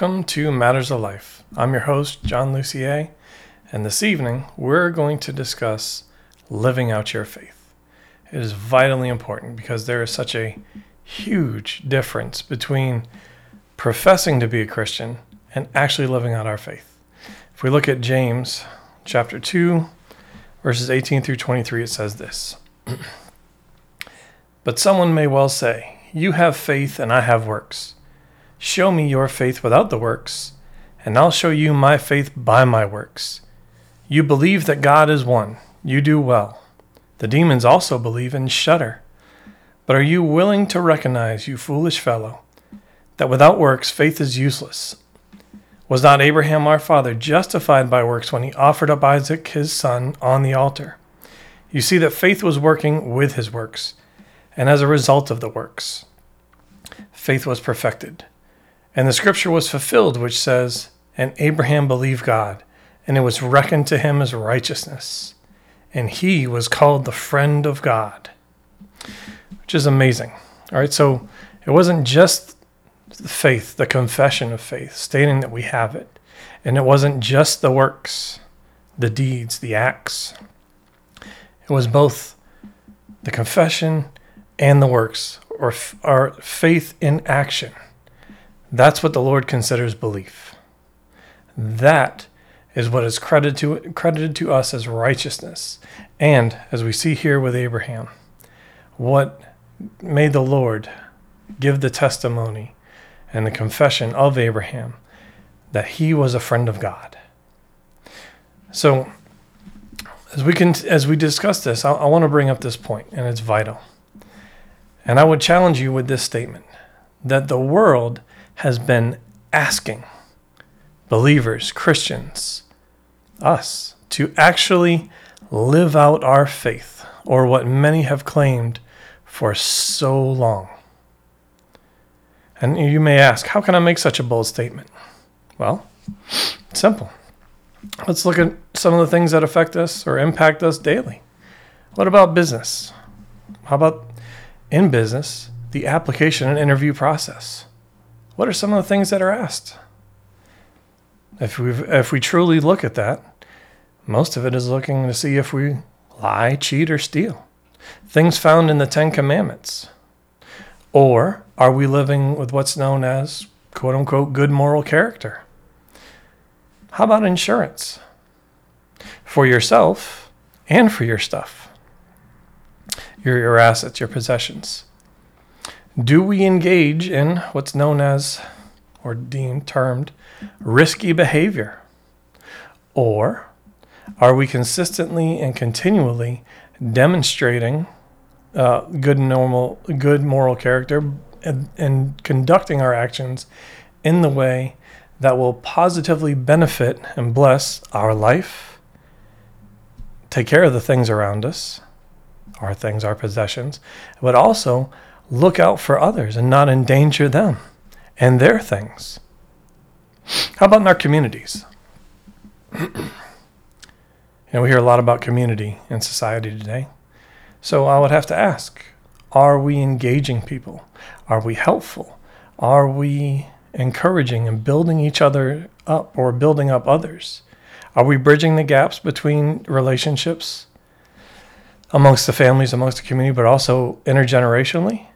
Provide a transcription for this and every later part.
Welcome to Matters of Life. I'm your host, John Lucier, and this evening we're going to discuss living out your faith. It is vitally important because there is such a huge difference between professing to be a Christian and actually living out our faith. If we look at James chapter 2, verses 18 through 23, it says this But someone may well say, You have faith, and I have works. Show me your faith without the works, and I'll show you my faith by my works. You believe that God is one. You do well. The demons also believe and shudder. But are you willing to recognize, you foolish fellow, that without works faith is useless? Was not Abraham our father justified by works when he offered up Isaac his son on the altar? You see that faith was working with his works, and as a result of the works, faith was perfected. And the scripture was fulfilled, which says, And Abraham believed God, and it was reckoned to him as righteousness. And he was called the friend of God, which is amazing. All right, so it wasn't just the faith, the confession of faith, stating that we have it. And it wasn't just the works, the deeds, the acts. It was both the confession and the works, or our faith in action. That's what the Lord considers belief. That is what is credited to, credited to us as righteousness. And as we see here with Abraham, what made the Lord give the testimony and the confession of Abraham that he was a friend of God. So, as we can, as we discuss this, I, I want to bring up this point, and it's vital. And I would challenge you with this statement that the world has been asking believers, Christians, us, to actually live out our faith, or what many have claimed for so long. And you may ask, how can I make such a bold statement? Well, it's simple. Let's look at some of the things that affect us or impact us daily. What about business? How about in business, the application and interview process? What are some of the things that are asked? If we if we truly look at that, most of it is looking to see if we lie, cheat, or steal. Things found in the Ten Commandments. Or are we living with what's known as quote unquote good moral character? How about insurance? For yourself and for your stuff, your, your assets, your possessions. Do we engage in what's known as, or deemed, termed, risky behavior? Or are we consistently and continually demonstrating uh, good normal, good moral character and, and conducting our actions in the way that will positively benefit and bless our life, take care of the things around us, our things, our possessions, but also look out for others and not endanger them and their things. How about in our communities? you know, we hear a lot about community in society today. So I would have to ask are we engaging people? Are we helpful? Are we encouraging and building each other up or building up others? Are we bridging the gaps between relationships amongst the families, amongst the community, but also intergenerationally?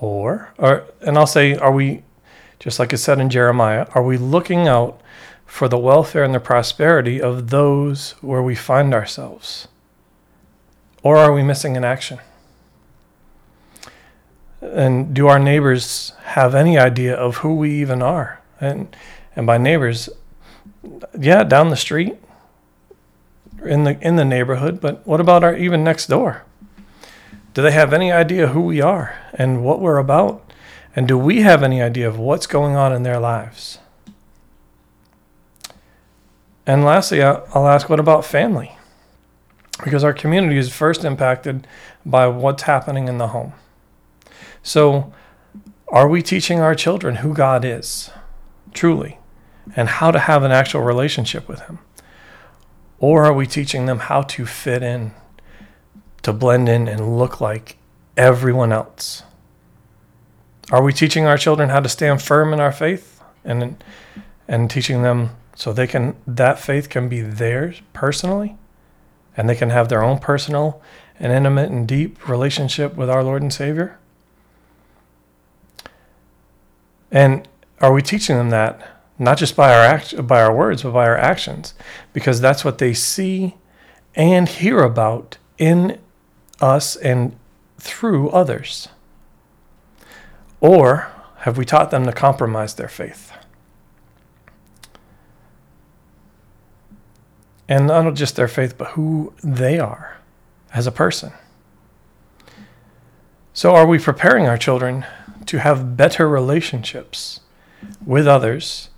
Or, or, and I'll say, are we, just like it said in Jeremiah, are we looking out for the welfare and the prosperity of those where we find ourselves? Or are we missing in action? And do our neighbors have any idea of who we even are? And and by neighbors, yeah, down the street, in the in the neighborhood, but what about our even next door? Do they have any idea who we are and what we're about? And do we have any idea of what's going on in their lives? And lastly, I'll ask what about family? Because our community is first impacted by what's happening in the home. So, are we teaching our children who God is, truly, and how to have an actual relationship with Him? Or are we teaching them how to fit in to blend in and look like everyone else? Are we teaching our children how to stand firm in our faith and and teaching them so they can that faith can be theirs personally and they can have their own personal and intimate and deep relationship with our Lord and Savior? And are we teaching them that not just by our act, by our words, but by our actions? Because that's what they see and hear about in us and through others. Or have we taught them to compromise their faith? And not just their faith, but who they are as a person. So, are we preparing our children to have better relationships with others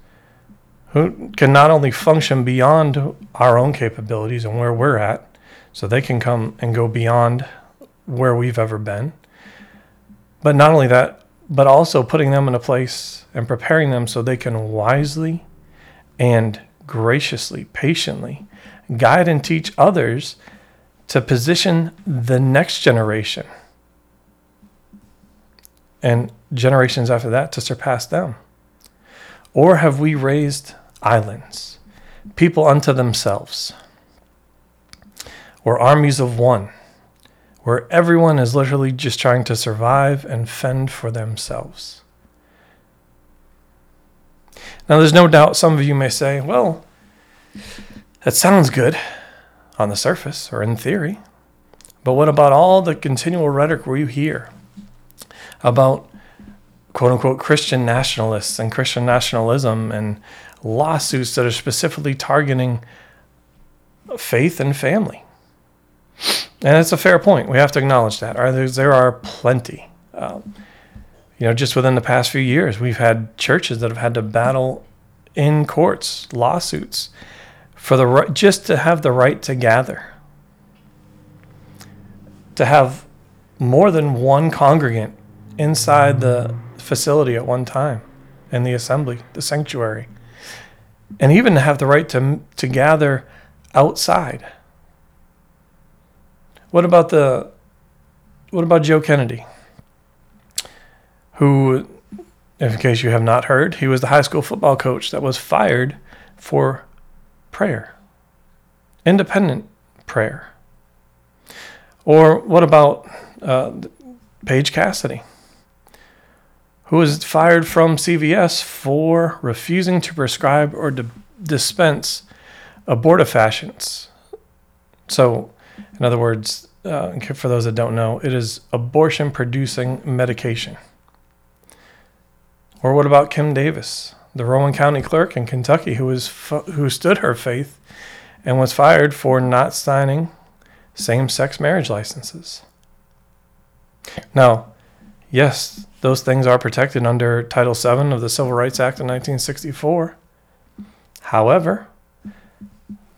who can not only function beyond our own capabilities and where we're at, so they can come and go beyond where we've ever been, but not only that, but also putting them in a place and preparing them so they can wisely and graciously, patiently guide and teach others to position the next generation and generations after that to surpass them? Or have we raised islands, people unto themselves, or armies of one? where everyone is literally just trying to survive and fend for themselves. Now, there's no doubt some of you may say, well, that sounds good on the surface or in theory, but what about all the continual rhetoric you hear about quote unquote Christian nationalists and Christian nationalism and lawsuits that are specifically targeting faith and family? And it's a fair point. We have to acknowledge that. There are plenty. Um, you know, just within the past few years, we've had churches that have had to battle in courts, lawsuits, for the right, just to have the right to gather, to have more than one congregant inside the facility at one time, in the assembly, the sanctuary, and even have the right to to gather outside what about the what about Joe Kennedy? Who, in case you have not heard, he was the high school football coach that was fired for prayer, independent prayer. Or what about uh, Paige Cassidy, who was fired from CVS for refusing to prescribe or to dispense abortifacients? So in other words, uh, for those that don't know, it is abortion producing medication. Or what about Kim Davis, the Rowan County clerk in Kentucky who was who stood her faith and was fired for not signing same-sex marriage licenses? Now, yes, those things are protected under Title VII of the Civil Rights Act of 1964. However,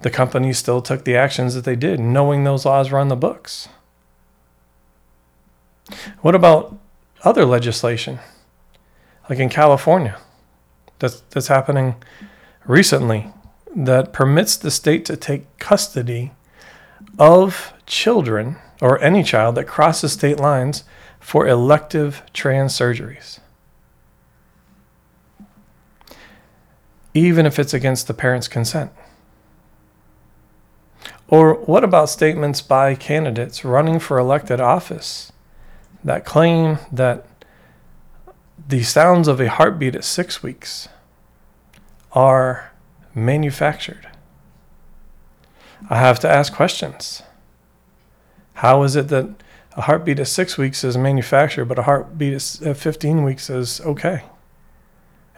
the companies still took the actions that they did, knowing those laws were on the books. What about other legislation, like in California, that's, that's happening recently, that permits the state to take custody of children or any child that crosses state lines for elective trans surgeries? Even if it's against the parent's consent. Or what about statements by candidates running for elected office that claim that the sounds of a heartbeat at six weeks are manufactured? I have to ask questions. How is it that a heartbeat at six weeks is manufactured, but a heartbeat at 15 weeks is okay?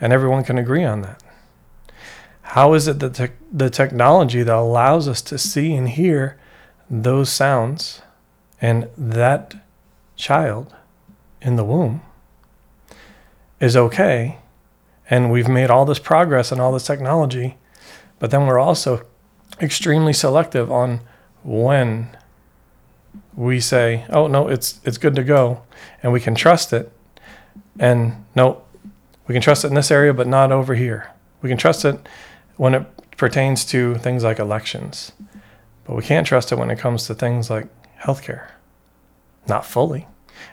And everyone can agree on that. How is it that te- the technology that allows us to see and hear those sounds and that child in the womb is okay? And we've made all this progress and all this technology, but then we're also extremely selective on when we say, "Oh no, it's it's good to go," and we can trust it. And no, we can trust it in this area, but not over here. We can trust it when it pertains to things like elections. But we can't trust it when it comes to things like healthcare. Not fully.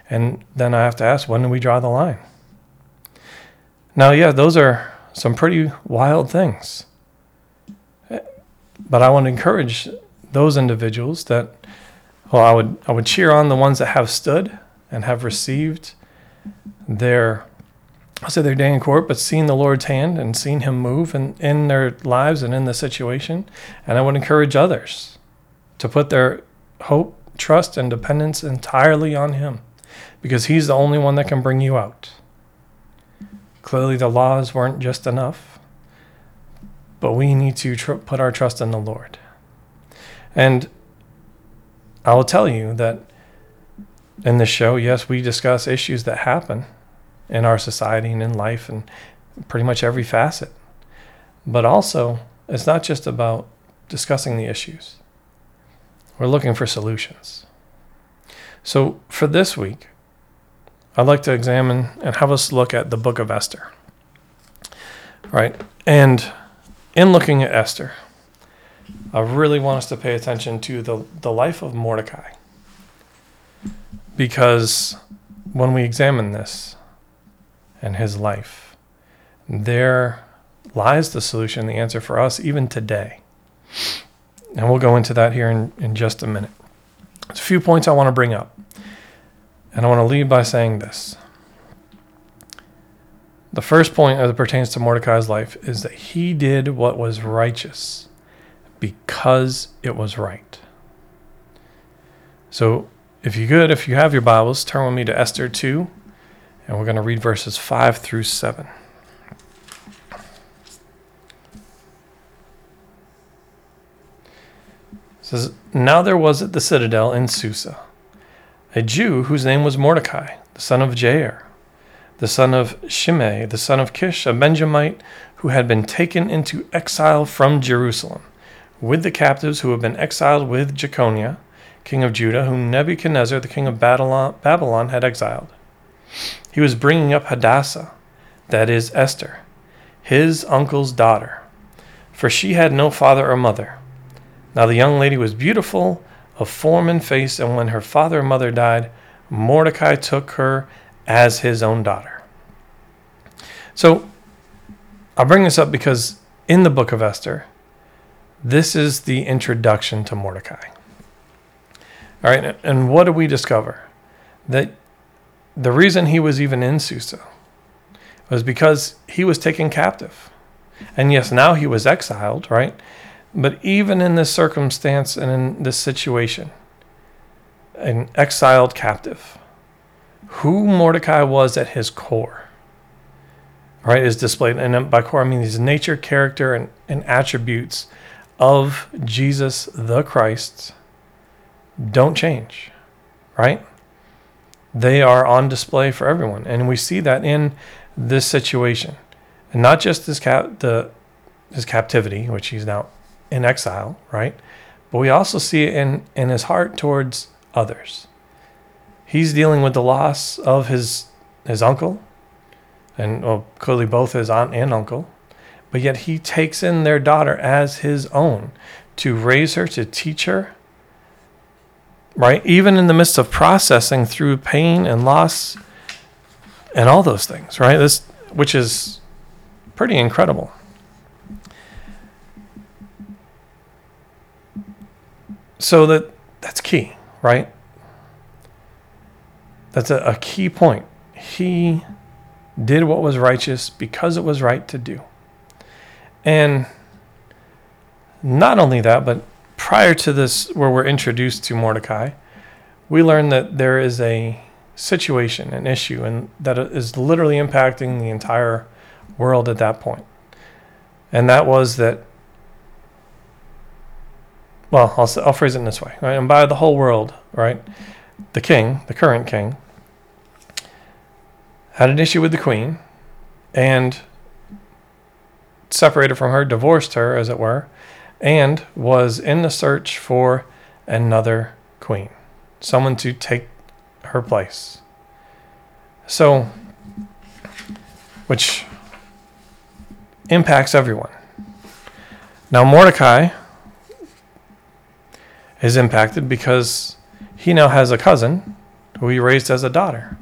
And then I have to ask, when do we draw the line? Now, yeah, those are some pretty wild things. But I want to encourage those individuals that, well, I would, I would cheer on the ones that have stood and have received their, I say their day in court, but seeing the Lord's hand and seeing Him move in, in their lives and in the situation. And I would encourage others to put their hope, trust, and dependence entirely on Him because He's the only one that can bring you out. Clearly, the laws weren't just enough, but we need to tr- put our trust in the Lord. And I will tell you that in this show, yes, we discuss issues that happen in our society and in life and pretty much every facet. But also, it's not just about discussing the issues, we're looking for solutions. So, for this week, I'd like to examine and have us look at the book of Esther. Right? And in looking at Esther, I really want us to pay attention to the, the life of Mordecai. Because when we examine this and his life, there lies the solution, the answer for us, even today. And we'll go into that here in, in just a minute. There's a few points I want to bring up. And I want to lead by saying this. The first point as it pertains to Mordecai's life is that he did what was righteous because it was right. So, if you could, if you have your Bibles, turn with me to Esther 2, and we're going to read verses 5 through 7. It says, Now there was at the citadel in Susa a Jew whose name was Mordecai, the son of Jair, the son of Shimei, the son of Kish, a Benjamite who had been taken into exile from Jerusalem, with the captives who had been exiled with Jeconiah, king of Judah, whom Nebuchadnezzar, the king of Babylon, had exiled. He was bringing up Hadassah, that is, Esther, his uncle's daughter, for she had no father or mother. Now the young lady was beautiful of form and face, and when her father and mother died, Mordecai took her as his own daughter. So I'll bring this up because in the book of Esther, this is the introduction to Mordecai. All right, and what do we discover? That the reason he was even in Susa was because he was taken captive. And yes, now he was exiled, right? But even in this circumstance and in this situation, an exiled captive, who Mordecai was at his core, right, is displayed. And by core, I mean his nature, character, and, and attributes of Jesus the Christ don't change, right? They are on display for everyone. And we see that in this situation. And not just his, cap- the, his captivity, which he's now in exile, right? But we also see it in, in his heart towards others. He's dealing with the loss of his his uncle, and well, clearly both his aunt and uncle, but yet he takes in their daughter as his own to raise her, to teach her, right? Even in the midst of processing through pain and loss and all those things, right? This, which is pretty incredible. So that that's key, right? That's a, a key point. He did what was righteous because it was right to do. And not only that, but prior to this, where we're introduced to Mordecai, we learn that there is a situation, an issue, and that is literally impacting the entire world at that point. And that was that well, I'll, I'll phrase it in this way, right? And by the whole world, right? The king, the current king, had an issue with the queen and separated from her, divorced her, as it were, and was in the search for another queen, someone to take her place. So, which impacts everyone. Now, Mordecai is impacted because he now has a cousin who he raised as a daughter.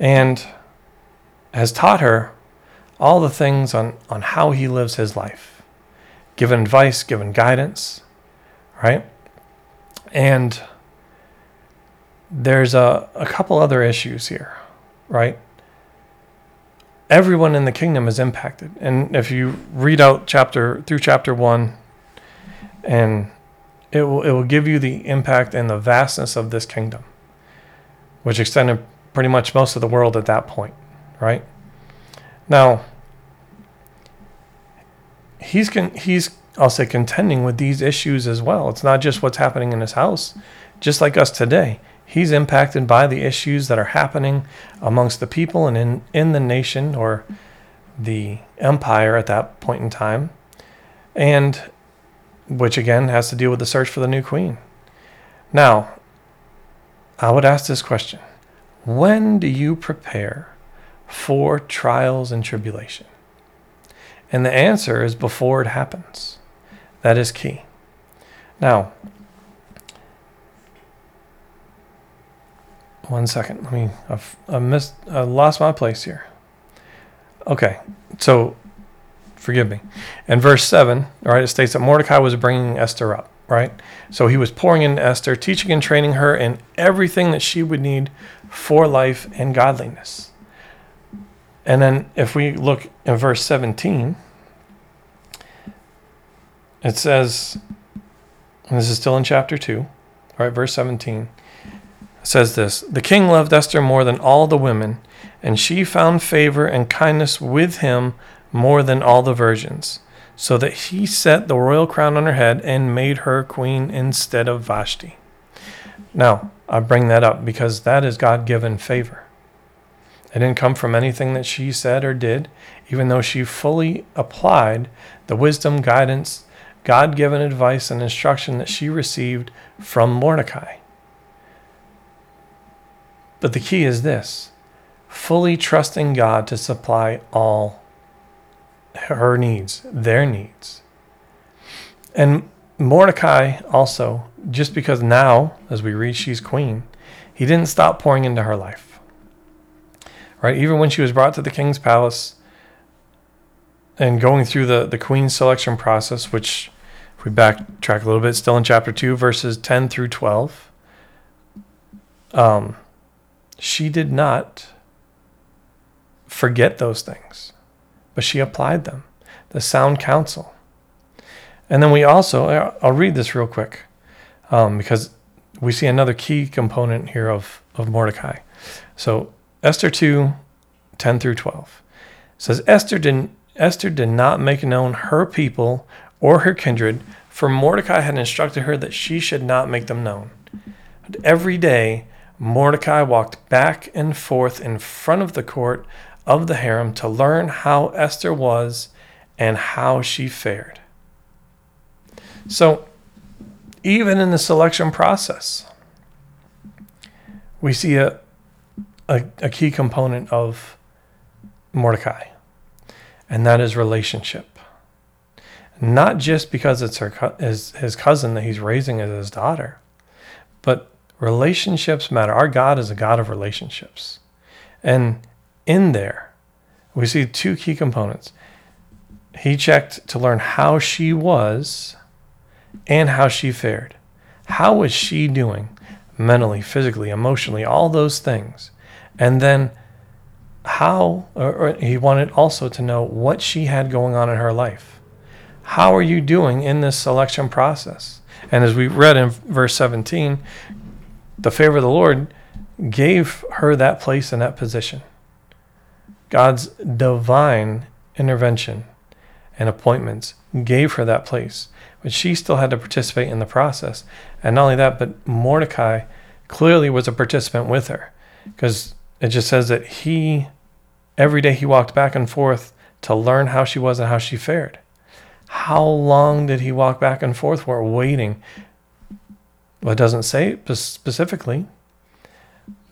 And has taught her all the things on, on how he lives his life, given advice, given guidance, right? And there's a, a couple other issues here, right? Everyone in the kingdom is impacted. And if you read out chapter through chapter one, and it will it will give you the impact and the vastness of this kingdom, which extended pretty much most of the world at that point, right? Now, he's con- he's I'll say contending with these issues as well. It's not just what's happening in his house, just like us today. He's impacted by the issues that are happening amongst the people and in, in the nation or the empire at that point in time. And which again has to deal with the search for the new queen. Now, I would ask this question When do you prepare for trials and tribulation? And the answer is before it happens. That is key. Now, one second. Let me. I've, I missed. I lost my place here. Okay, so forgive me. In verse seven, right, it states that Mordecai was bringing Esther up. Right, so he was pouring in Esther, teaching and training her in everything that she would need for life and godliness. And then if we look in verse 17, it says, and this is still in chapter 2, right, verse 17 says this The king loved Esther more than all the women, and she found favor and kindness with him more than all the virgins, so that he set the royal crown on her head and made her queen instead of Vashti. Now, I bring that up because that is God given favor. It didn't come from anything that she said or did, even though she fully applied the wisdom, guidance, God given advice, and instruction that she received from Mordecai. But the key is this fully trusting God to supply all her needs, their needs. And Mordecai also, just because now, as we read, she's queen, he didn't stop pouring into her life. Right? Even when she was brought to the king's palace and going through the, the queen's selection process, which, we backtrack a little bit, still in chapter 2, verses 10 through 12, um, she did not forget those things, but she applied them, the sound counsel. And then we also, I'll read this real quick um, because we see another key component here of, of Mordecai. So Esther 2 10 through 12 says, Esther did, Esther did not make known her people or her kindred, for Mordecai had instructed her that she should not make them known. But every day Mordecai walked back and forth in front of the court of the harem to learn how Esther was and how she fared. So, even in the selection process, we see a, a, a key component of Mordecai, and that is relationship. Not just because it's her, his, his cousin that he's raising as his daughter, but Relationships matter. Our God is a God of relationships. And in there, we see two key components. He checked to learn how she was and how she fared. How was she doing mentally, physically, emotionally, all those things? And then how, or, or he wanted also to know what she had going on in her life. How are you doing in this selection process? And as we read in verse 17, the favor of the Lord gave her that place and that position. God's divine intervention and appointments gave her that place, but she still had to participate in the process. And not only that, but Mordecai clearly was a participant with her because it just says that he, every day he walked back and forth to learn how she was and how she fared. How long did he walk back and forth for, waiting well, it doesn't say specifically,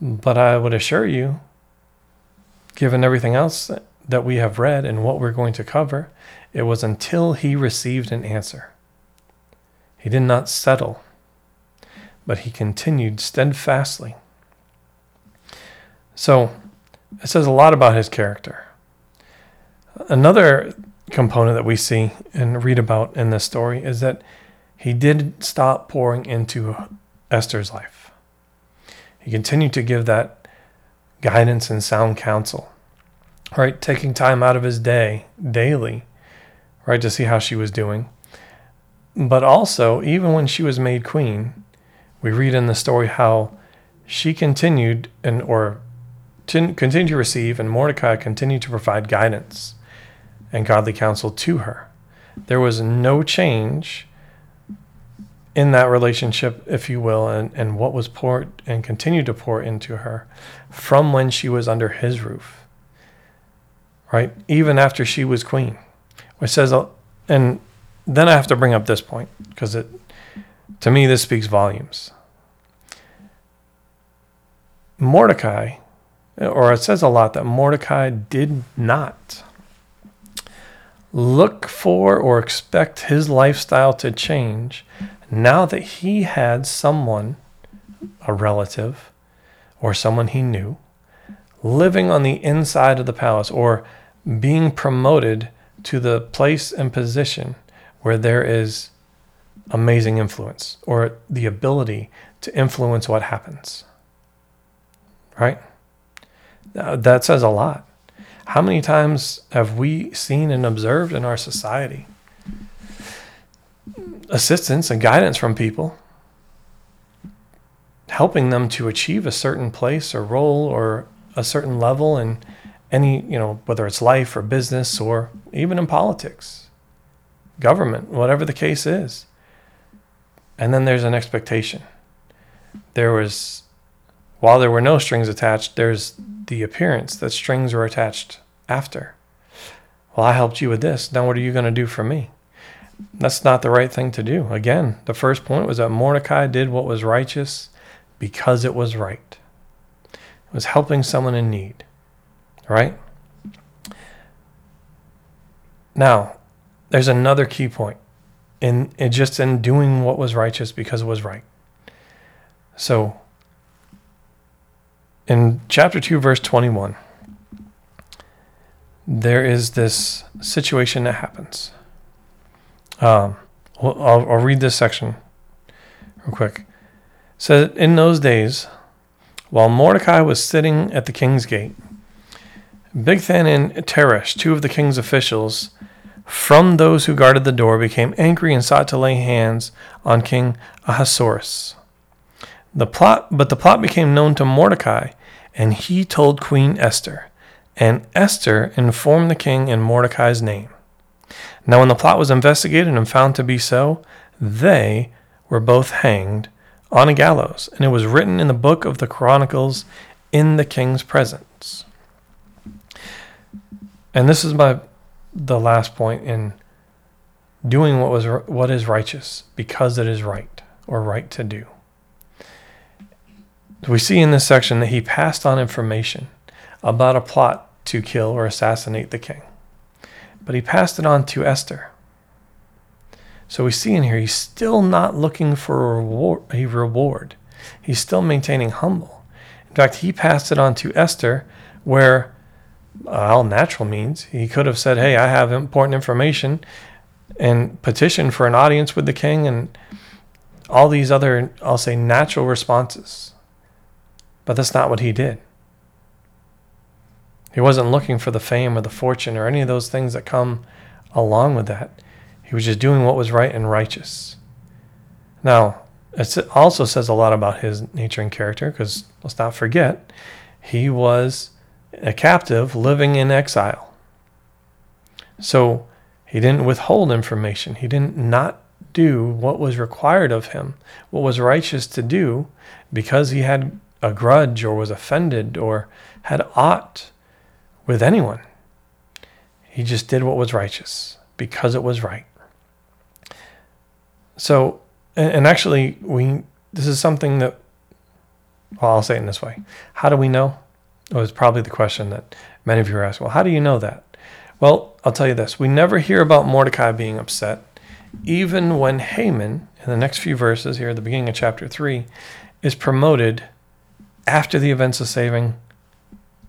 but I would assure you, given everything else that we have read and what we're going to cover, it was until he received an answer. He did not settle, but he continued steadfastly. So, it says a lot about his character. Another component that we see and read about in this story is that he did stop pouring into Esther's life. He continued to give that guidance and sound counsel, right? Taking time out of his day daily, right, to see how she was doing. But also, even when she was made queen, we read in the story how she continued and or continued to receive, and Mordecai continued to provide guidance and godly counsel to her. There was no change in that relationship, if you will, and, and what was poured and continued to pour into her from when she was under his roof. Right? Even after she was queen. Which says, and then I have to bring up this point because it, to me, this speaks volumes. Mordecai, or it says a lot that Mordecai did not look for or expect his lifestyle to change now that he had someone, a relative, or someone he knew, living on the inside of the palace or being promoted to the place and position where there is amazing influence or the ability to influence what happens. Right? That says a lot. How many times have we seen and observed in our society assistance and guidance from people, helping them to achieve a certain place or role or a certain level in any, you know, whether it's life or business or even in politics, government, whatever the case is. And then there's an expectation. There was, while there were no strings attached, there's the appearance that strings were attached after. Well, I helped you with this. Now, what are you going to do for me? that's not the right thing to do. Again, the first point was that Mordecai did what was righteous because it was right. It was helping someone in need. Right? Now, there's another key point in, in just in doing what was righteous because it was right. So, in chapter 2, verse 21, there is this situation that happens. Um, I'll, I'll read this section real quick. Says, In those days, while Mordecai was sitting at the king's gate, Bigthan and Teresh, two of the king's officials, from those who guarded the door, became angry and sought to lay hands on King Ahasuerus. The plot, but the plot became known to Mordecai, and he told Queen Esther, and Esther informed the king in Mordecai's name. Now, when the plot was investigated and found to be so, they were both hanged on a gallows, and it was written in the book of the Chronicles in the king's presence. And this is my the last point in doing what was what is righteous because it is right or right to do. We see in this section that he passed on information about a plot to kill or assassinate the king but he passed it on to Esther. So we see in here he's still not looking for a reward, a reward. He's still maintaining humble. In fact, he passed it on to Esther, where uh, all natural means he could have said, "Hey, I have important information," and petitioned for an audience with the king, and all these other, I'll say, natural responses. But that's not what he did. He wasn't looking for the fame or the fortune or any of those things that come along with that. He was just doing what was right and righteous. Now, it also says a lot about his nature and character because let's not forget, he was a captive living in exile. So he didn't withhold information. He didn't not do what was required of him, what was righteous to do, because he had a grudge or was offended or had aught with anyone. He just did what was righteous because it was right. So, and actually, we this is something that, well, I'll say it in this way. How do we know? It was probably the question that many of you are asking. Well, how do you know that? Well, I'll tell you this. We never hear about Mordecai being upset, even when Haman, in the next few verses here at the beginning of chapter 3, is promoted after the events of saving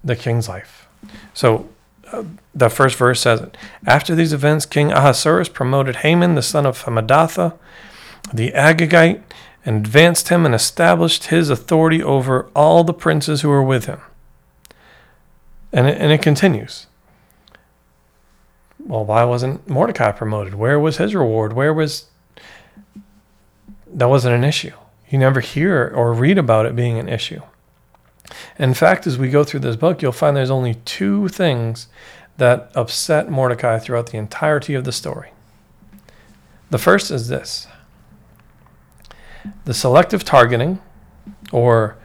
the king's life. So uh, the first verse says it. After these events, King Ahasuerus promoted Haman, the son of Hammedatha, the Agagite, and advanced him and established his authority over all the princes who were with him. And it, and it continues. Well, why wasn't Mordecai promoted? Where was his reward? Where was. That wasn't an issue. You never hear or read about it being an issue. In fact, as we go through this book, you'll find there's only two things that upset Mordecai throughout the entirety of the story. The first is this the selective targeting or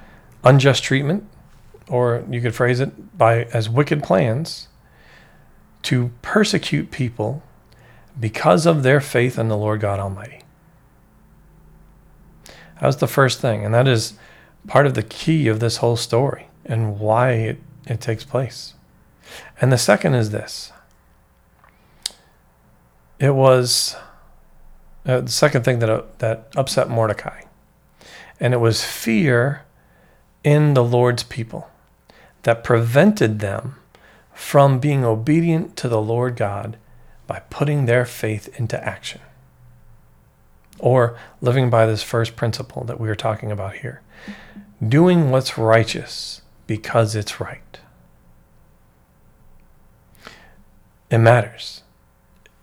unjust treatment, or you could phrase it by as wicked plans to persecute people because of their faith in the Lord God Almighty. That was the first thing, and that is part of the key of this whole story and why it, it takes place. And the second is this. It was uh, the second thing that, uh, that upset Mordecai, and it was fear in the Lord's people that prevented them from being obedient to the Lord God by putting their faith into action or living by this first principle that we are talking about here doing what's righteous because it's right. It matters.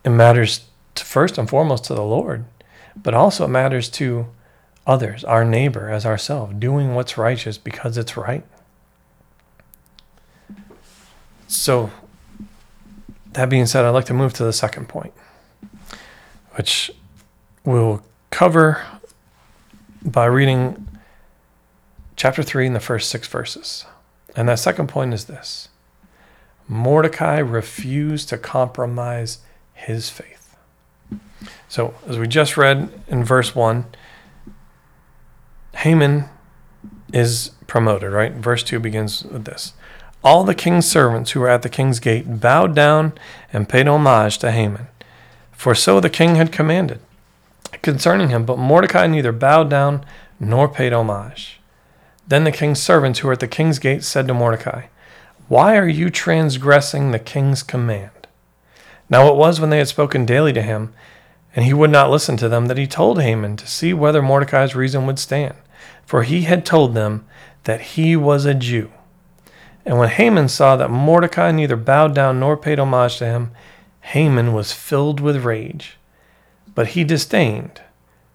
It matters first and foremost to the Lord, but also it matters to others, our neighbor as ourselves, doing what's righteous because it's right. So, that being said, I'd like to move to the second point, which we'll cover by reading chapter 3 in the first six verses. And that second point is this Mordecai refused to compromise his faith. So, as we just read in verse 1, Haman is promoted, right? Verse 2 begins with this All the king's servants who were at the king's gate bowed down and paid homage to Haman, for so the king had commanded concerning him. But Mordecai neither bowed down nor paid homage. Then the king's servants who were at the king's gate said to Mordecai, Why are you transgressing the king's command? Now it was when they had spoken daily to him, and he would not listen to them, that he told Haman to see whether Mordecai's reason would stand. For he had told them that he was a Jew. And when Haman saw that Mordecai neither bowed down nor paid homage to him, Haman was filled with rage. But he disdained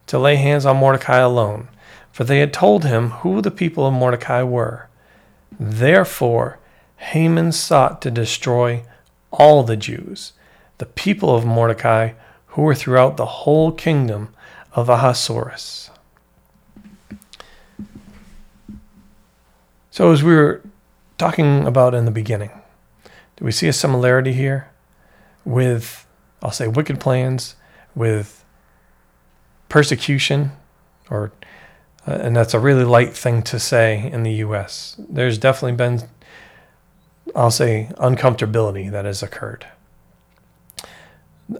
to lay hands on Mordecai alone, for they had told him who the people of Mordecai were. Therefore, Haman sought to destroy all the Jews, the people of Mordecai, who were throughout the whole kingdom of Ahasuerus. So, as we were talking about in the beginning, do we see a similarity here with, I'll say, wicked plans, with persecution or uh, and that's a really light thing to say in the US. There's definitely been, I'll say, uncomfortability that has occurred.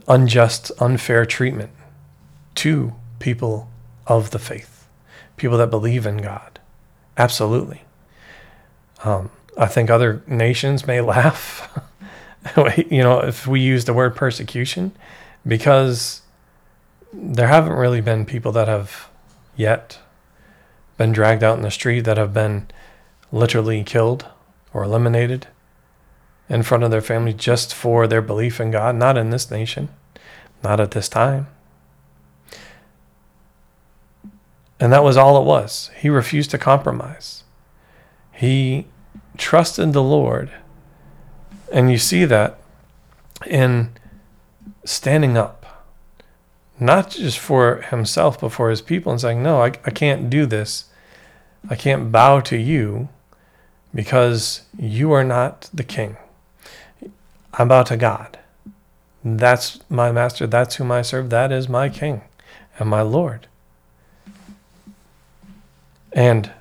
Unjust, unfair treatment to people of the faith, people that believe in God. Absolutely. Um, I think other nations may laugh, you know, if we use the word persecution, because there haven't really been people that have yet been dragged out in the street that have been literally killed or eliminated in front of their family just for their belief in God, not in this nation, not at this time. And that was all it was. He refused to compromise. He trusted the Lord. And you see that in standing up not just for himself, but for his people, and saying, No, I, I can't do this. I can't bow to you because you are not the king. I bow to God. That's my master. That's whom I serve. That is my king and my Lord. And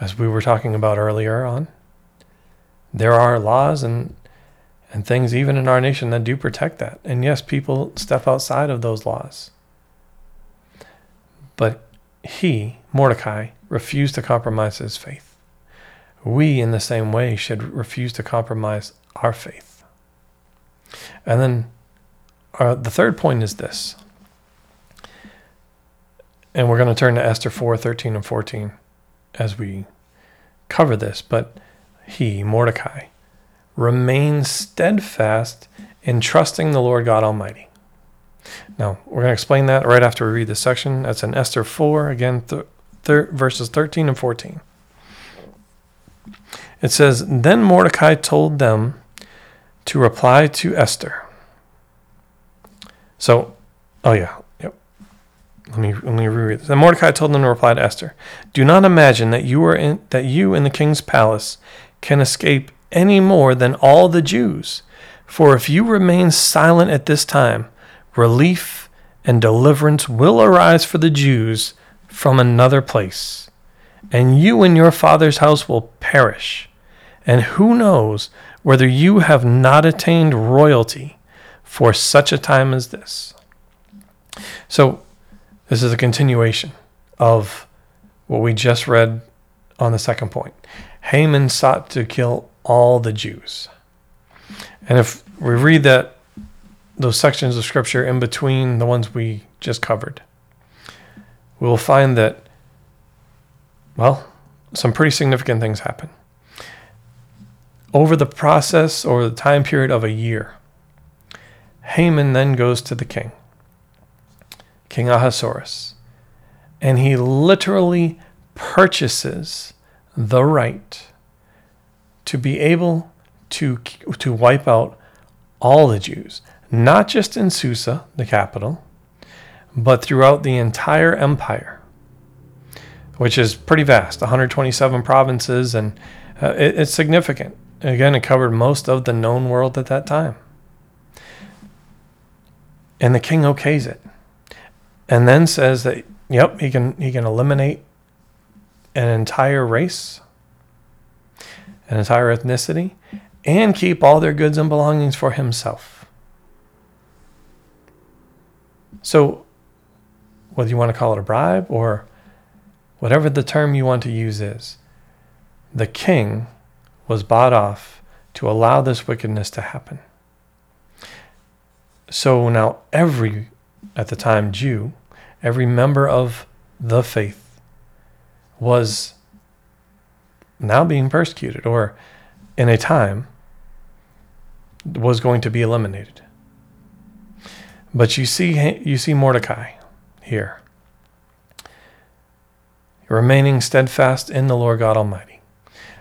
as we were talking about earlier on, there are laws and and things even in our nation that do protect that. And yes, people step outside of those laws. But he, Mordecai, refused to compromise his faith. we, in the same way, should refuse to compromise our faith. And then uh, the third point is this. And we're going to turn to Esther 4 13 and 14 as we cover this. But he, Mordecai, remains steadfast in trusting the Lord God Almighty. Now, we're going to explain that right after we read this section. That's in Esther 4, again, th- verses 13 and 14. It says, Then Mordecai told them to reply to Esther. So, oh yeah, yep. Let me let me reread this. Then Mordecai told them to reply to Esther. Do not imagine that you are in that you in the king's palace can escape any more than all the Jews. For if you remain silent at this time, relief and deliverance will arise for the Jews from another place, and you and your father's house will perish. And who knows whether you have not attained royalty for such a time as this? So, this is a continuation of what we just read on the second point. Haman sought to kill all the Jews. And if we read that those sections of scripture in between the ones we just covered, we will find that well, some pretty significant things happen. Over the process or the time period of a year, Haman then goes to the king, King Ahasuerus, and he literally purchases the right to be able to, to wipe out all the Jews, not just in Susa, the capital, but throughout the entire empire, which is pretty vast 127 provinces, and uh, it, it's significant. Again, it covered most of the known world at that time. And the king okays it. And then says that, yep, he can, he can eliminate an entire race, an entire ethnicity, and keep all their goods and belongings for himself. So, whether you want to call it a bribe or whatever the term you want to use is, the king was bought off to allow this wickedness to happen. So now every, at the time, Jew, every member of the faith was now being persecuted or in a time was going to be eliminated. But you see you see Mordecai here remaining steadfast in the Lord God Almighty.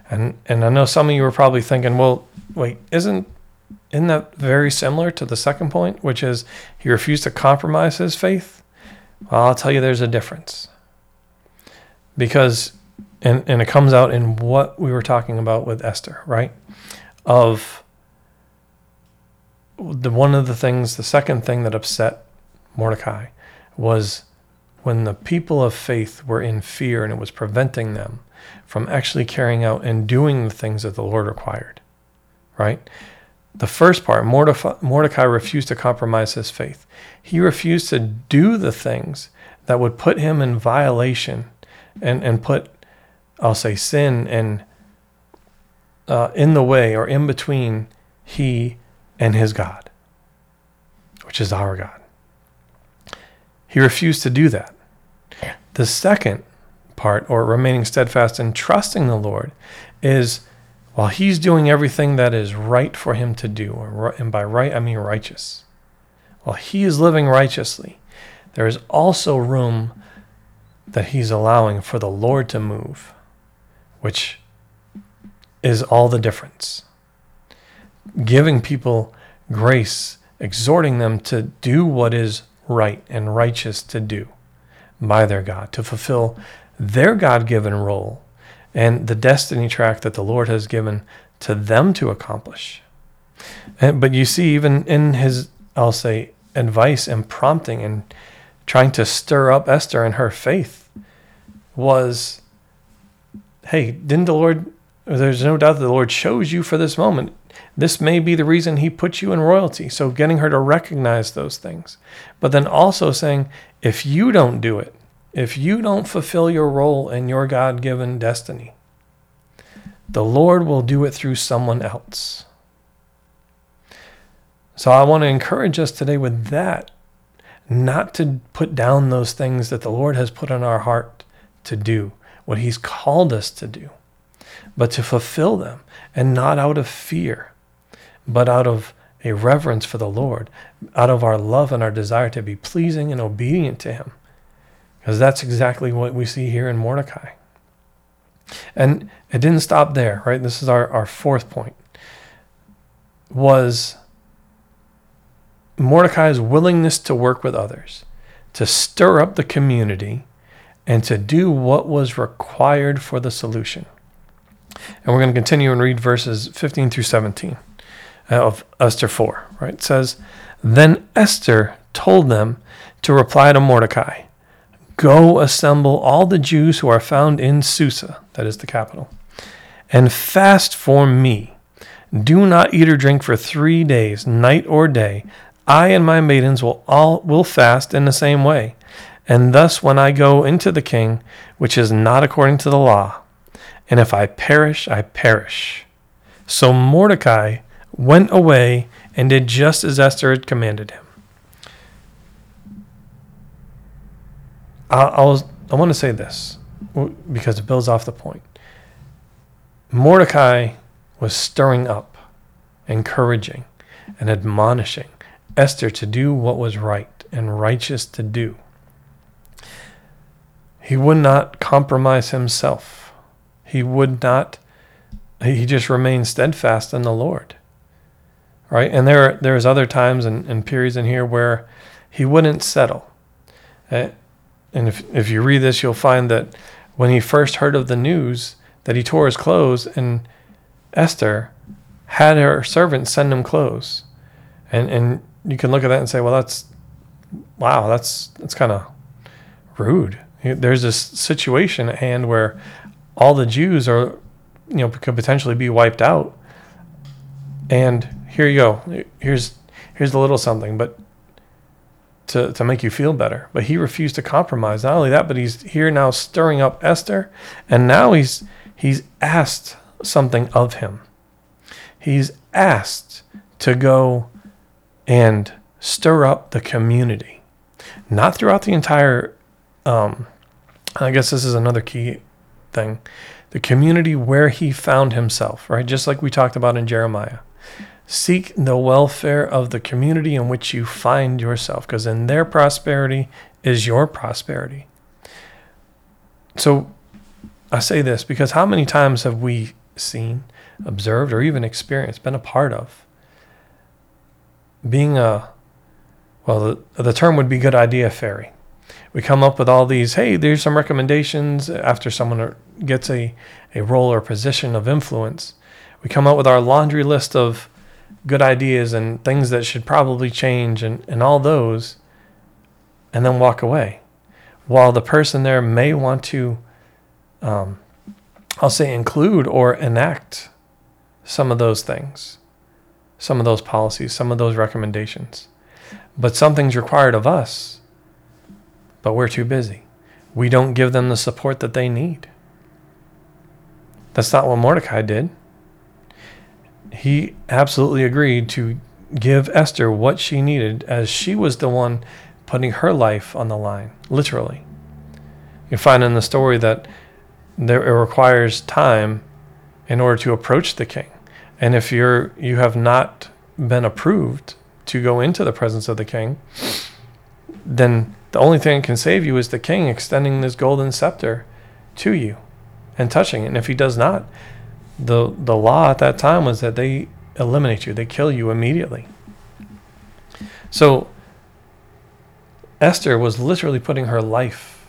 And and I know some of you are probably thinking, well, wait, isn't isn't that very similar to the second point, which is he refused to compromise his faith? Well, I'll tell you there's a difference. Because and, and it comes out in what we were talking about with Esther, right? Of the one of the things, the second thing that upset Mordecai was when the people of faith were in fear and it was preventing them from actually carrying out and doing the things that the Lord required. Right? The first part, Mordecai refused to compromise his faith. He refused to do the things that would put him in violation and, and put, I'll say, sin and uh, in the way or in between he and his God, which is our God. He refused to do that. The second part, or remaining steadfast and trusting the Lord, is while he's doing everything that is right for him to do, and by right I mean righteous, while he is living righteously, there is also room that he's allowing for the Lord to move, which is all the difference. Giving people grace, exhorting them to do what is right and righteous to do by their God, to fulfill their God given role and the destiny track that the Lord has given to them to accomplish. And, but you see, even in his, I'll say, advice and prompting and trying to stir up Esther and her faith was hey, didn't the Lord, there's no doubt that the Lord chose you for this moment. This may be the reason he put you in royalty. So getting her to recognize those things. But then also saying, if you don't do it, if you don't fulfill your role in your God given destiny, the Lord will do it through someone else. So I want to encourage us today with that, not to put down those things that the Lord has put on our heart to do, what He's called us to do, but to fulfill them, and not out of fear, but out of a reverence for the Lord, out of our love and our desire to be pleasing and obedient to Him. Because that's exactly what we see here in Mordecai. And it didn't stop there, right? This is our, our fourth point. Was Mordecai's willingness to work with others, to stir up the community, and to do what was required for the solution. And we're going to continue and read verses 15 through 17 uh, of Esther 4, right? It says, Then Esther told them to reply to Mordecai Go assemble all the Jews who are found in Susa, that is the capital, and fast for me. Do not eat or drink for three days, night or day. I and my maidens will all will fast in the same way. And thus when I go into the king, which is not according to the law, and if I perish, I perish. So Mordecai went away and did just as Esther had commanded him. I, I want to say this because it builds off the point. Mordecai was stirring up, encouraging, and admonishing Esther to do what was right and righteous to do. He would not compromise himself. He would not, he just remained steadfast in the Lord. Right? And there, there's other times and, and periods in here where he wouldn't settle. Uh, and if, if you read this, you'll find that when he first heard of the news that he tore his clothes, and Esther had her servant send him clothes. And, and you can look at that and say, well, that's, wow, that's, that's kind of rude. There's this situation at hand where all the Jews are, you know, could potentially be wiped out. And here you go. Here's, here's a little something, but to, to make you feel better. But he refused to compromise. Not only that, but he's here now stirring up Esther, and now he's he's asked something of him. He's asked to go and stir up the community, not throughout the entire. Um, I guess this is another key thing, the community where he found himself. Right, just like we talked about in Jeremiah. Seek the welfare of the community in which you find yourself, because in their prosperity is your prosperity. So I say this because how many times have we seen, observed, or even experienced, been a part of being a, well, the, the term would be good idea fairy. We come up with all these, hey, there's some recommendations after someone gets a, a role or position of influence. We come up with our laundry list of good ideas and things that should probably change and, and all those, and then walk away. While the person there may want to, um, I'll say, include or enact some of those things, some of those policies, some of those recommendations. But something's required of us, but we're too busy. We don't give them the support that they need. That's not what Mordecai did he absolutely agreed to give Esther what she needed as she was the one putting her life on the line, literally. You find in the story that there, it requires time in order to approach the king. And if you're you have not been approved to go into the presence of the king, then the only thing that can save you is the king extending this golden scepter to you and touching it. And if he does not, the the law at that time was that they eliminate you, they kill you immediately. So Esther was literally putting her life,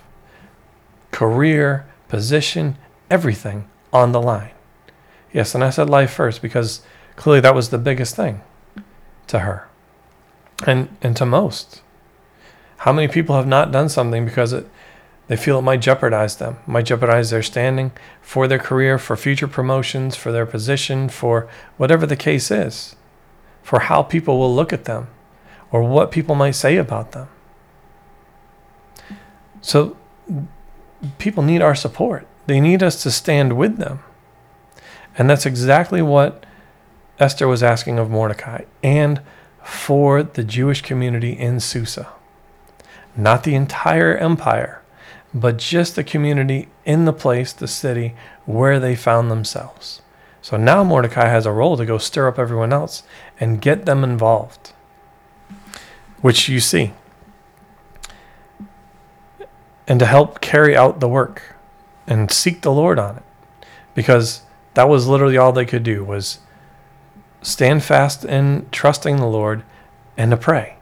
career, position, everything on the line. Yes, and I said life first because clearly that was the biggest thing to her. And and to most. How many people have not done something because it they feel it might jeopardize them, might jeopardize their standing for their career, for future promotions, for their position, for whatever the case is, for how people will look at them or what people might say about them. So people need our support. They need us to stand with them. And that's exactly what Esther was asking of Mordecai and for the Jewish community in Susa. Not the entire empire, but just the community in the place, the city where they found themselves. So now Mordecai has a role to go stir up everyone else and get them involved, which you see, and to help carry out the work and seek the Lord on it, because that was literally all they could do was stand fast in trusting the Lord and to pray.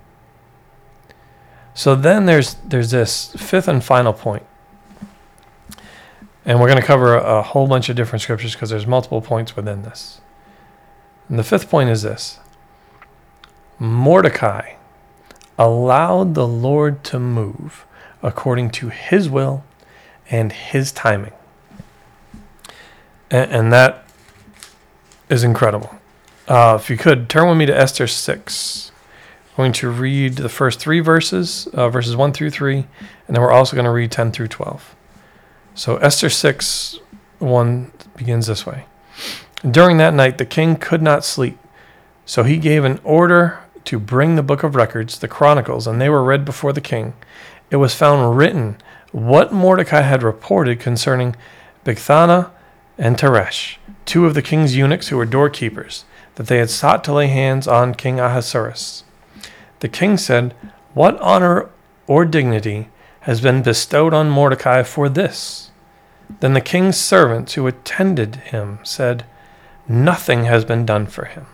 So then there's there's this fifth and final point. And we're going to cover a, whole bunch of different scriptures because there's multiple points within this. And the fifth point is this Mordecai allowed the Lord to move according to his will and his timing. And, and that is incredible. Uh, if you could, turn with me to Esther 6. Going to read the first three verses, uh, verses 1 through 3, and then we're also going to read 10 through 12. So Esther 6 1 begins this way. During that night, the king could not sleep. So he gave an order to bring the book of records, the chronicles, and they were read before the king. It was found written what Mordecai had reported concerning Bigthana and Teresh, two of the king's eunuchs who were doorkeepers, that they had sought to lay hands on King Ahasuerus. The king said, What honor or dignity has been bestowed on Mordecai for this? Then the king's servants who attended him said, Nothing has been done for him.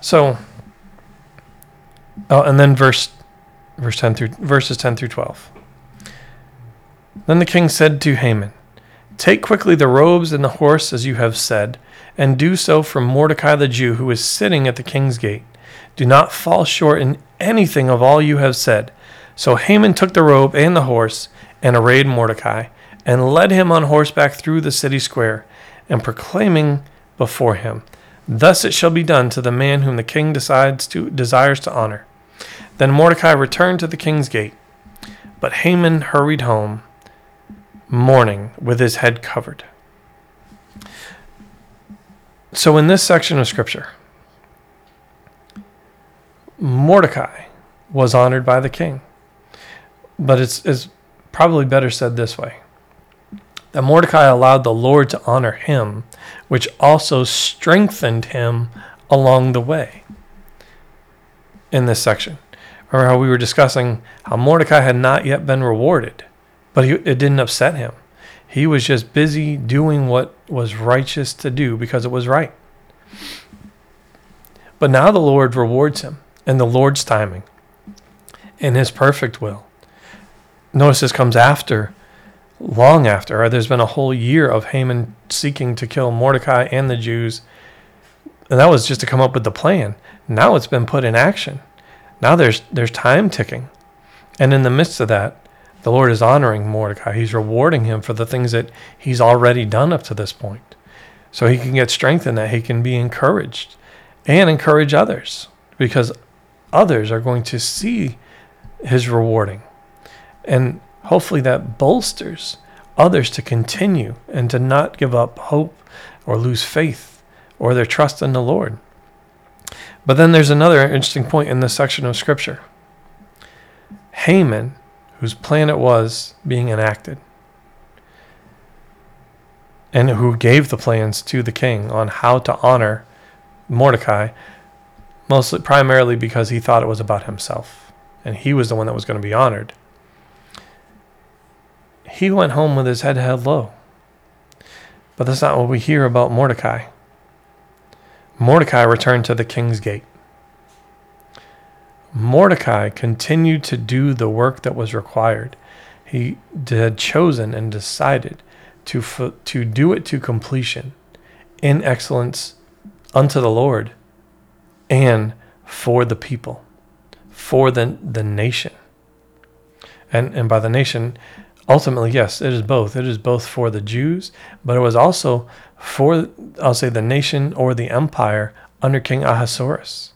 So, oh, and then verse, verse 10 through, verses 10 through 12. Then the king said to Haman, Take quickly the robes and the horse as you have said, and do so for Mordecai the Jew who is sitting at the king's gate. Do not fall short in anything of all you have said. So Haman took the robe and the horse and arrayed Mordecai and led him on horseback through the city square and proclaiming before him, Thus it shall be done to the man whom the king decides to desires to honor. Then Mordecai returned to the king's gate, but Haman hurried home, mourning, with his head covered. So, in this section of scripture, Mordecai was honored by the king. But it's, it's probably better said this way that Mordecai allowed the Lord to honor him, which also strengthened him along the way. In this section, remember how we were discussing how Mordecai had not yet been rewarded, but he, it didn't upset him. He was just busy doing what was righteous to do because it was right. But now the Lord rewards him in the Lord's timing, in his perfect will. Notice this comes after, long after. There's been a whole year of Haman seeking to kill Mordecai and the Jews. And that was just to come up with the plan. Now it's been put in action. Now there's there's time ticking. And in the midst of that, the Lord is honoring Mordecai. He's rewarding him for the things that he's already done up to this point. So he can get strength in that. He can be encouraged and encourage others because others are going to see his rewarding. And hopefully that bolsters others to continue and to not give up hope or lose faith or their trust in the Lord. But then there's another interesting point in this section of Scripture. Haman, whose plan it was being enacted, and who gave the plans to the king on how to honor Mordecai, mostly primarily because he thought it was about himself and he was the one that was going to be honored. He went home with his head held low. But that's not what we hear about Mordecai. Mordecai returned to the king's gate. Mordecai continued to do the work that was required. He had chosen and decided to, to do it to completion in excellence unto the Lord and for the people, for the, the nation. And, and by the nation, ultimately, yes, it is both. It is both for the Jews, but it was also for, I'll say, the nation or the empire under King Ahasuerus.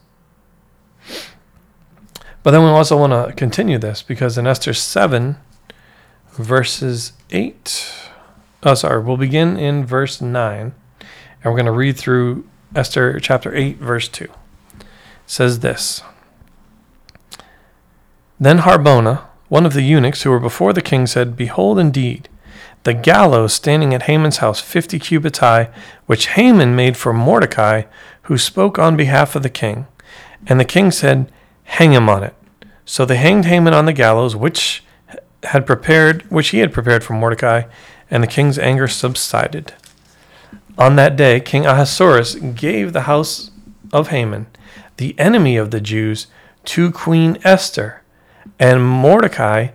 But then we also want to continue this because in Esther 7, verses 8 Oh, sorry. We'll begin in verse 9, and we're going to read through Esther chapter 8, verse 2. It says this Then Harbona, one of the eunuchs who were before the king, said, Behold, indeed, the gallows standing at Haman's house, fifty cubits high, which Haman made for Mordecai, who spoke on behalf of the king. And the king said, Hang him on it. So they hanged Haman on the gallows, which had prepared, which he had prepared for Mordecai, and the king's anger subsided. On that day, King Ahasuerus gave the house of Haman, the enemy of the Jews, to Queen Esther, and Mordecai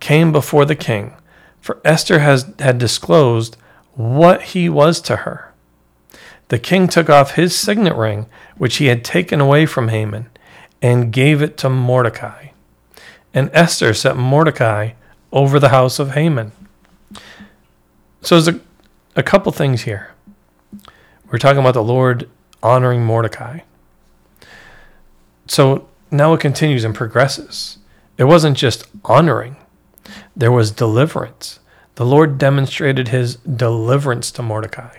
came before the king for Esther has, had disclosed what he was to her. The king took off his signet ring, which he had taken away from Haman, and gave it to Mordecai. And Esther set Mordecai over the house of Haman. So there's a, a couple things here. We're talking about the Lord honoring Mordecai. So now it continues and progresses. It wasn't just honoring, there was deliverance. The Lord demonstrated his deliverance to Mordecai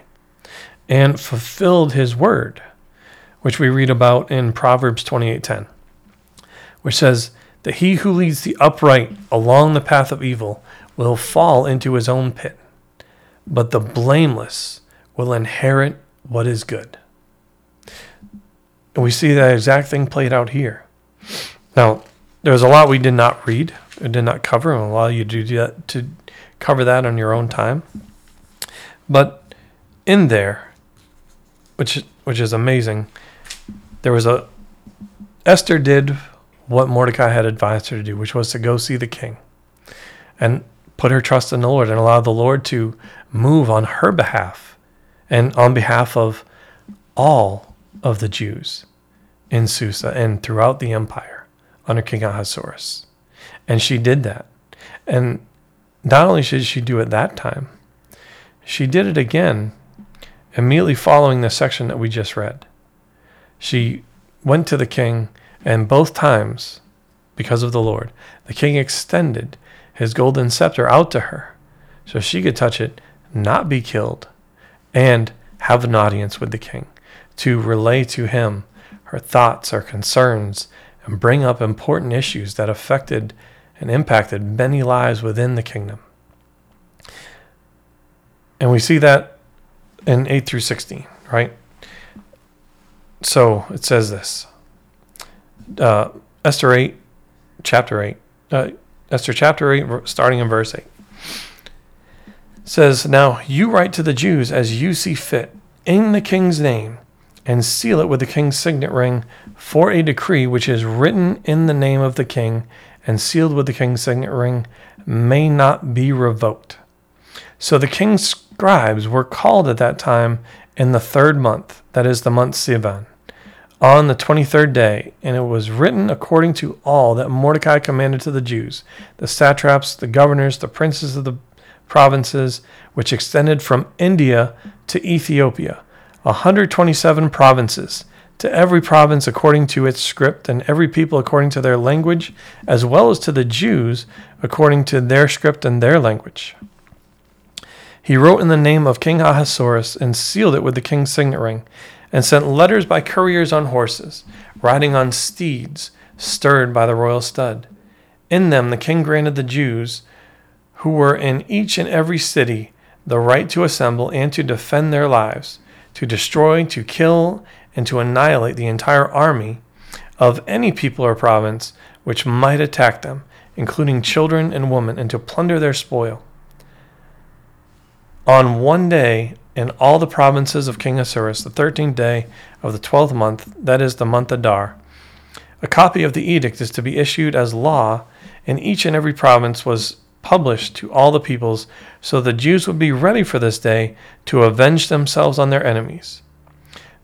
and fulfilled his word, which we read about in Proverbs 28:10, which says that he who leads the upright along the path of evil will fall into his own pit, but the blameless will inherit what is good. And we see that exact thing played out here. Now, there's a lot we did not read I did not cover and allow you to do that, to cover that on your own time. But in there, which which is amazing, there was a Esther did what Mordecai had advised her to do, which was to go see the king and put her trust in the Lord and allow the Lord to move on her behalf and on behalf of all of the Jews in Susa and throughout the empire under King Ahasuerus. And she did that. And not only did she do it that time, she did it again immediately following the section that we just read. She went to the king, and both times, because of the Lord, the king extended his golden scepter out to her so she could touch it, not be killed, and have an audience with the king to relay to him her thoughts, her concerns, and bring up important issues that affected and impacted many lives within the kingdom. And we see that in 8 through 16, right? So it says this uh, Esther 8, chapter 8, uh, Esther chapter 8, starting in verse 8 says, Now you write to the Jews as you see fit, in the king's name, and seal it with the king's signet ring for a decree which is written in the name of the king and sealed with the king's signet ring may not be revoked. So the king's scribes were called at that time in the third month, that is the month Sivan, on the twenty third day, and it was written according to all that Mordecai commanded to the Jews, the satraps, the governors, the princes of the provinces, which extended from India to Ethiopia, a 127 provinces to every province according to its script, and every people according to their language, as well as to the Jews according to their script and their language. He wrote in the name of King Ahasuerus and sealed it with the king's signet ring, and sent letters by couriers on horses, riding on steeds, stirred by the royal stud. In them the king granted the Jews, who were in each and every city, the right to assemble and to defend their lives, to destroy, to kill, and to annihilate the entire army of any people or province which might attack them, including children and women, and to plunder their spoil. On one day in all the provinces of King Ahasuerus, the thirteenth day of the twelfth month, that is the month Adar, a copy of the edict is to be issued as law in each and every province was published to all the peoples, so the Jews would be ready for this day to avenge themselves on their enemies.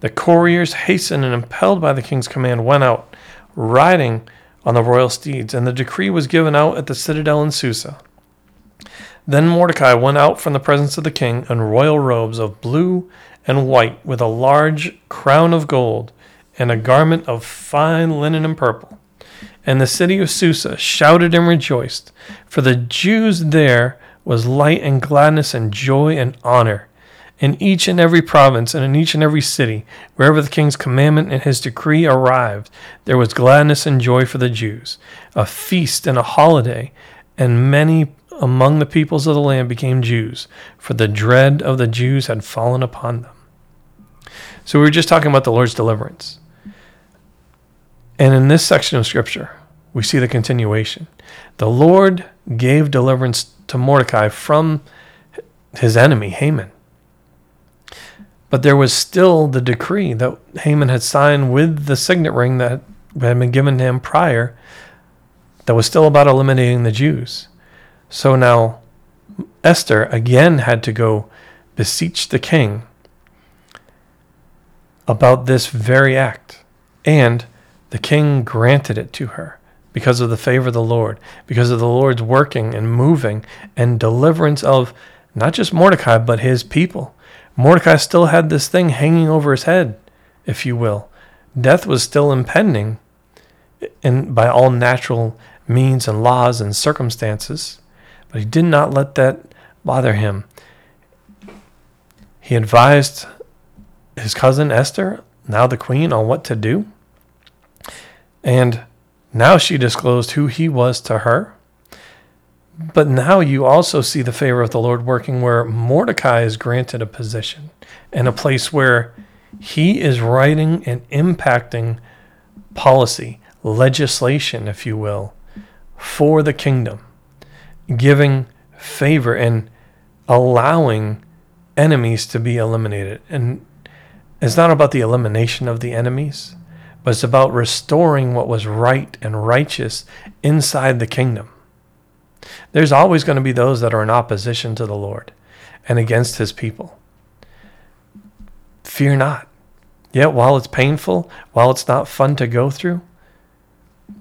The couriers, hastened and impelled by the king's command, went out, riding on the royal steeds, and the decree was given out at the citadel in Susa. Then Mordecai went out from the presence of the king in royal robes of blue and white, with a large crown of gold, and a garment of fine linen and purple. And the city of Susa shouted and rejoiced, for the Jews there was light and gladness and joy and honor. In each and every province and in each and every city, wherever the king's commandment and his decree arrived, there was gladness and joy for the Jews, a feast and a holiday, and many among the peoples of the land became Jews, for the dread of the Jews had fallen upon them. So we were just talking about the Lord's deliverance. And in this section of scripture, we see the continuation. The Lord gave deliverance to Mordecai from his enemy, Haman. But there was still the decree that Haman had signed with the signet ring that had been given to him prior that was still about eliminating the Jews. So now Esther again had to go beseech the king about this very act. And the king granted it to her because of the favor of the Lord, because of the Lord's working and moving and deliverance of not just Mordecai, but his people. Mordecai still had this thing hanging over his head, if you will. Death was still impending and by all natural means and laws and circumstances, but he did not let that bother him. He advised his cousin Esther, now the queen, on what to do. And now she disclosed who he was to her. But now you also see the favor of the Lord working where Mordecai is granted a position and a place where he is writing and impacting policy, legislation, if you will, for the kingdom, giving favor and allowing enemies to be eliminated. And it's not about the elimination of the enemies, but it's about restoring what was right and righteous inside the kingdom. There's always going to be those that are in opposition to the Lord and against his people. Fear not. Yet, while it's painful, while it's not fun to go through,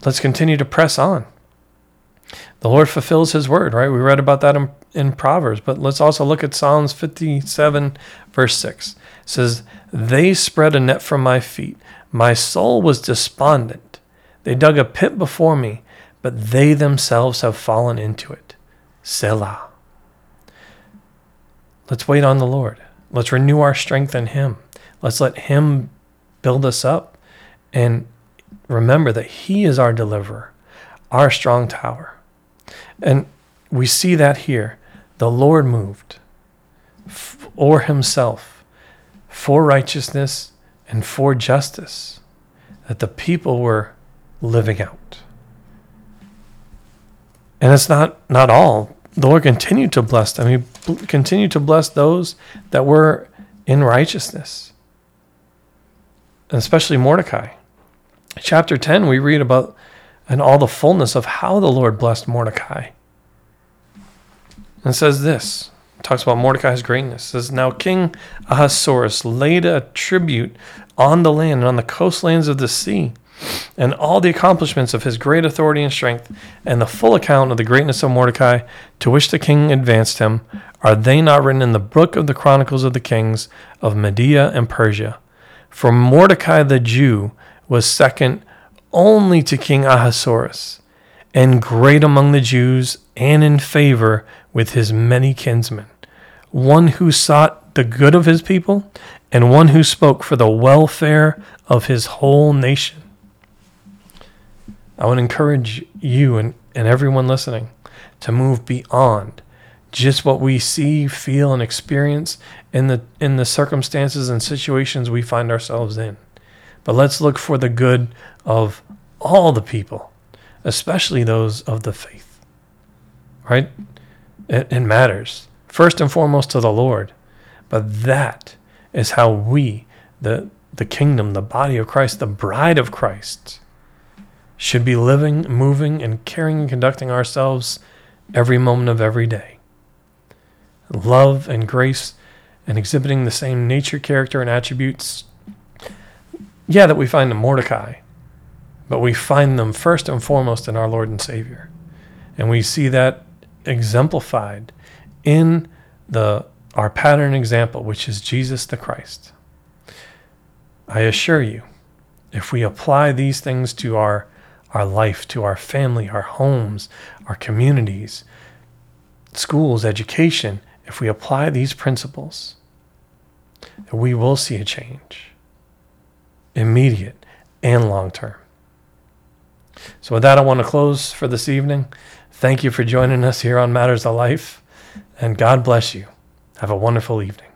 let's continue to press on. The Lord fulfills his word, right? We read about that in, in Proverbs, but let's also look at Psalms 57, verse 6. It says, They spread a net for my feet. My soul was despondent. They dug a pit before me but they themselves have fallen into it. Selah. Let's wait on the Lord. Let's renew our strength in Him. Let's let Him build us up and remember that He is our deliverer, our strong tower. And we see that here. The Lord moved for Himself, for righteousness, and for justice, that the people were living out. And it's not not all. The Lord continued to bless them. He continued to bless those that were in righteousness, and especially Mordecai. Chapter 10, we read about and all the fullness of how the Lord blessed Mordecai. And says this talks about Mordecai's greatness. It says, Now King Ahasuerus laid a tribute on the land and on the coastlands of the sea and all the accomplishments of his great authority and strength, and the full account of the greatness of Mordecai, to which the king advanced him, are they not written in the book of the Chronicles of the Kings of Media and Persia? For Mordecai the Jew was second only to King Ahasuerus, and great among the Jews, and in favor with his many kinsmen, one who sought the good of his people, and one who spoke for the welfare of his whole nation. I would encourage you and, and everyone listening to move beyond just what we see, feel, and experience in the in the circumstances and situations we find ourselves in. But let's look for the good of all the people, especially those of the faith. Right? It, it matters. First and foremost to the Lord. But that is how we, the the kingdom, the body of Christ, the bride of Christ, should be living, moving, and caring and conducting ourselves every moment of every day. Love and grace and exhibiting the same nature, character, and attributes, yeah, that we find in Mordecai, but we find them first and foremost in our Lord and Savior. And we see that exemplified in the our pattern example, which is Jesus the Christ. I assure you, if we apply these things to our our life, to our family, our homes, our communities, schools, education, if we apply these principles, we will see a change, immediate and long term. So, with that, I want to close for this evening. Thank you for joining us here on Matters of Life, and God bless you. Have a wonderful evening.